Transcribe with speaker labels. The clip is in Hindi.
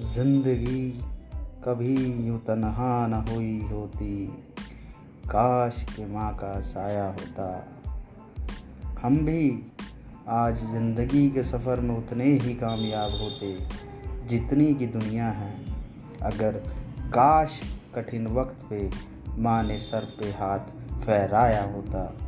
Speaker 1: ज़िंदगी कभी यूँ तनहा न हुई होती। काश के माँ का साया होता। हम भी आज ज़िंदगी के सफ़र में उतने ही कामयाब होते जितनी की दुनिया है। अगर काश कठिन वक्त पे माँ ने सर पे हाथ फहराया होता।